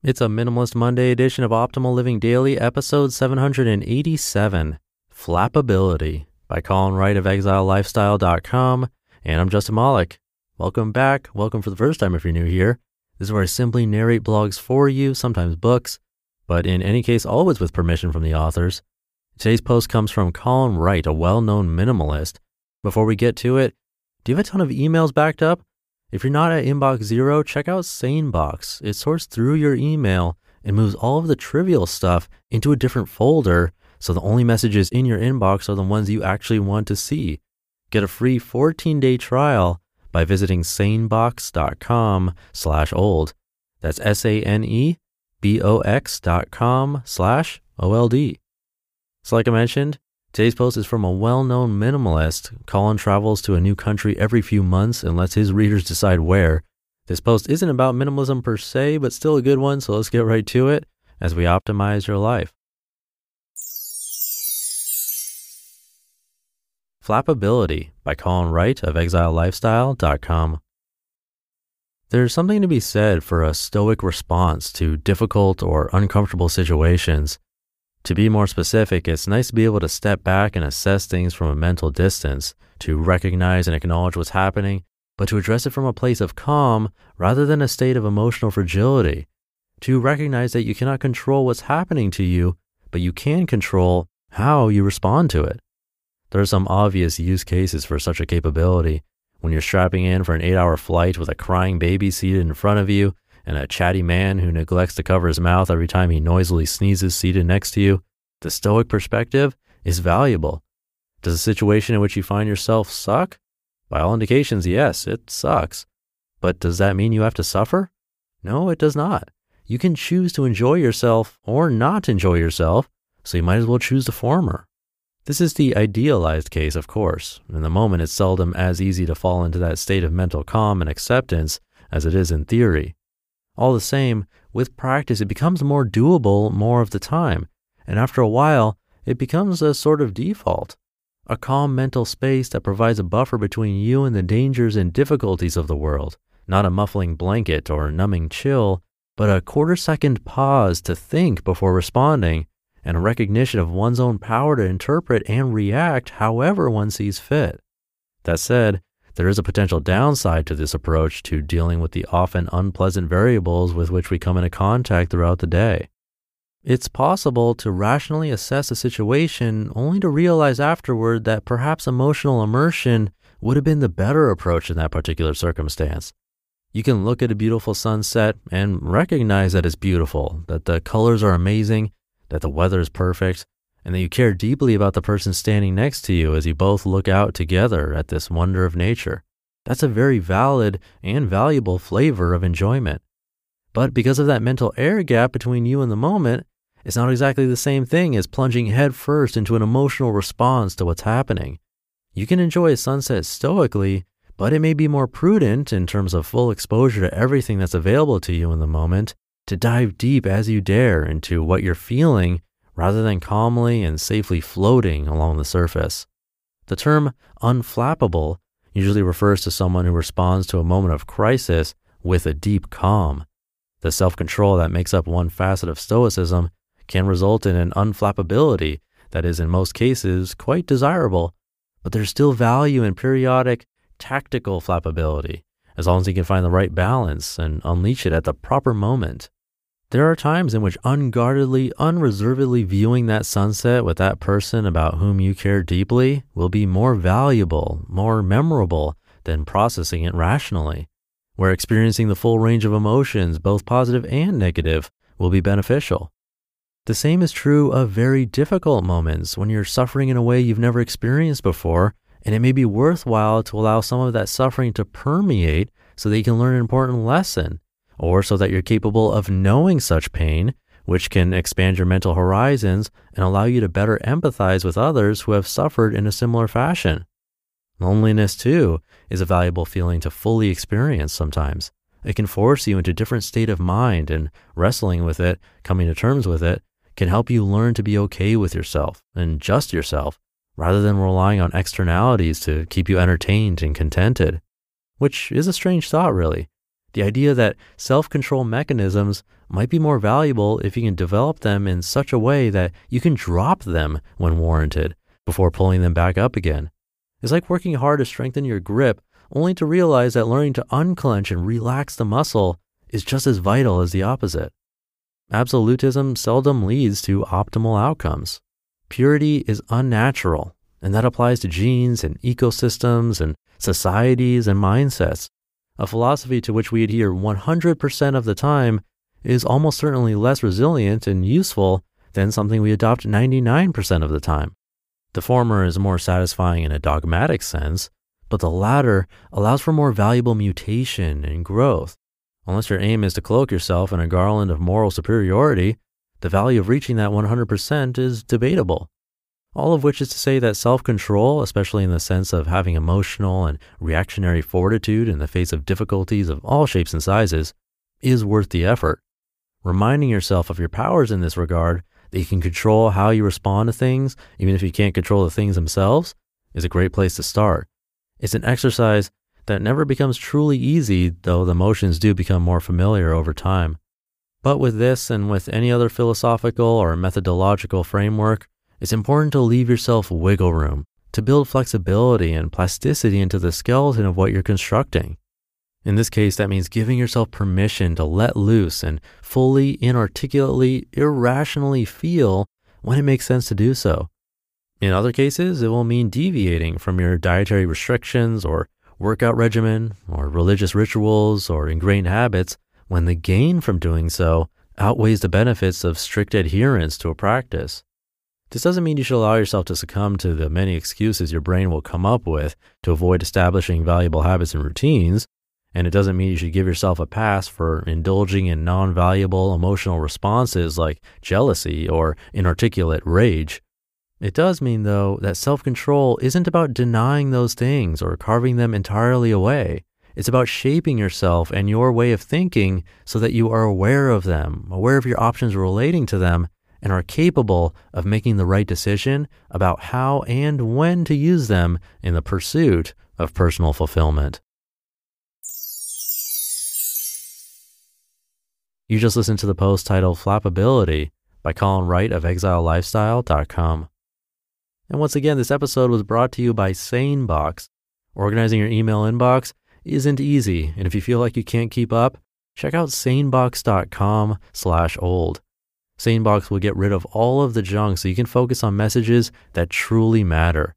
It's a Minimalist Monday edition of Optimal Living Daily, episode 787 Flappability by Colin Wright of ExileLifestyle.com. And I'm Justin Malik. Welcome back. Welcome for the first time if you're new here. This is where I simply narrate blogs for you, sometimes books, but in any case, always with permission from the authors. Today's post comes from Colin Wright, a well known minimalist. Before we get to it, do you have a ton of emails backed up? If you're not at inbox zero, check out SaneBox. It sorts through your email and moves all of the trivial stuff into a different folder so the only messages in your inbox are the ones you actually want to see. Get a free 14-day trial by visiting sanebox.com slash old. That's S-A-N-E-B-O-X dot com slash O-L-D. So like I mentioned, Today's post is from a well known minimalist. Colin travels to a new country every few months and lets his readers decide where. This post isn't about minimalism per se, but still a good one, so let's get right to it as we optimize your life. Flappability by Colin Wright of ExileLifestyle.com. There's something to be said for a stoic response to difficult or uncomfortable situations. To be more specific, it's nice to be able to step back and assess things from a mental distance, to recognize and acknowledge what's happening, but to address it from a place of calm rather than a state of emotional fragility. To recognize that you cannot control what's happening to you, but you can control how you respond to it. There are some obvious use cases for such a capability. When you're strapping in for an eight hour flight with a crying baby seated in front of you, and a chatty man who neglects to cover his mouth every time he noisily sneezes seated next to you, the stoic perspective is valuable. Does the situation in which you find yourself suck? By all indications, yes, it sucks. But does that mean you have to suffer? No, it does not. You can choose to enjoy yourself or not enjoy yourself, so you might as well choose the former. This is the idealized case, of course. In the moment, it's seldom as easy to fall into that state of mental calm and acceptance as it is in theory. All the same, with practice, it becomes more doable more of the time. And after a while, it becomes a sort of default. A calm mental space that provides a buffer between you and the dangers and difficulties of the world. Not a muffling blanket or numbing chill, but a quarter second pause to think before responding and a recognition of one's own power to interpret and react however one sees fit. That said, there is a potential downside to this approach to dealing with the often unpleasant variables with which we come into contact throughout the day. It's possible to rationally assess a situation only to realize afterward that perhaps emotional immersion would have been the better approach in that particular circumstance. You can look at a beautiful sunset and recognize that it's beautiful, that the colors are amazing, that the weather is perfect, and that you care deeply about the person standing next to you as you both look out together at this wonder of nature. That's a very valid and valuable flavor of enjoyment. But because of that mental air gap between you and the moment, it's not exactly the same thing as plunging headfirst into an emotional response to what's happening. You can enjoy a sunset stoically, but it may be more prudent in terms of full exposure to everything that's available to you in the moment to dive deep as you dare into what you're feeling rather than calmly and safely floating along the surface. The term unflappable usually refers to someone who responds to a moment of crisis with a deep calm. The self control that makes up one facet of Stoicism can result in an unflappability that is, in most cases, quite desirable, but there's still value in periodic, tactical flappability, as long as you can find the right balance and unleash it at the proper moment. There are times in which unguardedly, unreservedly viewing that sunset with that person about whom you care deeply will be more valuable, more memorable than processing it rationally, where experiencing the full range of emotions, both positive and negative, will be beneficial. The same is true of very difficult moments when you're suffering in a way you've never experienced before, and it may be worthwhile to allow some of that suffering to permeate so that you can learn an important lesson or so that you're capable of knowing such pain, which can expand your mental horizons and allow you to better empathize with others who have suffered in a similar fashion. Loneliness, too, is a valuable feeling to fully experience sometimes. It can force you into a different state of mind, and wrestling with it, coming to terms with it, can help you learn to be okay with yourself and just yourself rather than relying on externalities to keep you entertained and contented. Which is a strange thought, really, The idea that self control mechanisms might be more valuable if you can develop them in such a way that you can drop them when warranted before pulling them back up again. It's like working hard to strengthen your grip only to realize that learning to unclench and relax the muscle is just as vital as the opposite. Absolutism seldom leads to optimal outcomes. Purity is unnatural, and that applies to genes and ecosystems and societies and mindsets. A philosophy to which we adhere 100% of the time is almost certainly less resilient and useful than something we adopt 99% of the time. The former is more satisfying in a dogmatic sense, but the latter allows for more valuable mutation and growth. Unless your aim is to cloak yourself in a garland of moral superiority, the value of reaching that 100% is debatable. All of which is to say that self control, especially in the sense of having emotional and reactionary fortitude in the face of difficulties of all shapes and sizes, is worth the effort. Reminding yourself of your powers in this regard, that you can control how you respond to things, even if you can't control the things themselves, is a great place to start. It's an exercise that never becomes truly easy, though the motions do become more familiar over time. But with this and with any other philosophical or methodological framework, it's important to leave yourself wiggle room to build flexibility and plasticity into the skeleton of what you're constructing. In this case, that means giving yourself permission to let loose and fully, inarticulately, irrationally feel when it makes sense to do so. In other cases, it will mean deviating from your dietary restrictions or workout regimen or religious rituals or ingrained habits when the gain from doing so outweighs the benefits of strict adherence to a practice. This doesn't mean you should allow yourself to succumb to the many excuses your brain will come up with to avoid establishing valuable habits and routines, and it doesn't mean you should give yourself a pass for indulging in non valuable emotional responses like jealousy or inarticulate rage. It does mean, though, that self control isn't about denying those things or carving them entirely away. It's about shaping yourself and your way of thinking so that you are aware of them, aware of your options relating to them, and are capable of making the right decision about how and when to use them in the pursuit of personal fulfillment. You just listened to the post titled Flappability by Colin Wright of ExileLifestyle.com. And once again, this episode was brought to you by SaneBox. Organizing your email inbox isn't easy, and if you feel like you can't keep up, check out sanebox.com slash old. SaneBox will get rid of all of the junk so you can focus on messages that truly matter.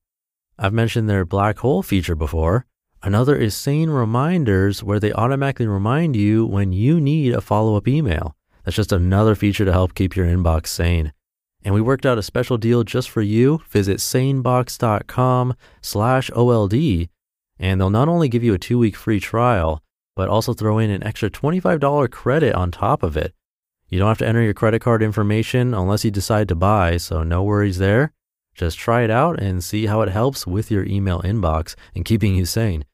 I've mentioned their black hole feature before. Another is Sane Reminders, where they automatically remind you when you need a follow up email. That's just another feature to help keep your inbox sane and we worked out a special deal just for you. Visit sanebox.com slash OLD, and they'll not only give you a two week free trial, but also throw in an extra $25 credit on top of it. You don't have to enter your credit card information unless you decide to buy, so no worries there. Just try it out and see how it helps with your email inbox and keeping you sane.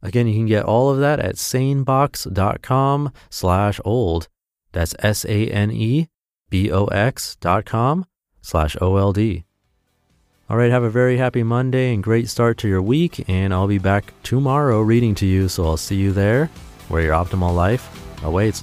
Again, you can get all of that at sanebox.com slash old. That's S-A-N-E-B-O-X dot com slash OLD. All right, have a very happy Monday and great start to your week. And I'll be back tomorrow reading to you. So I'll see you there where your optimal life awaits.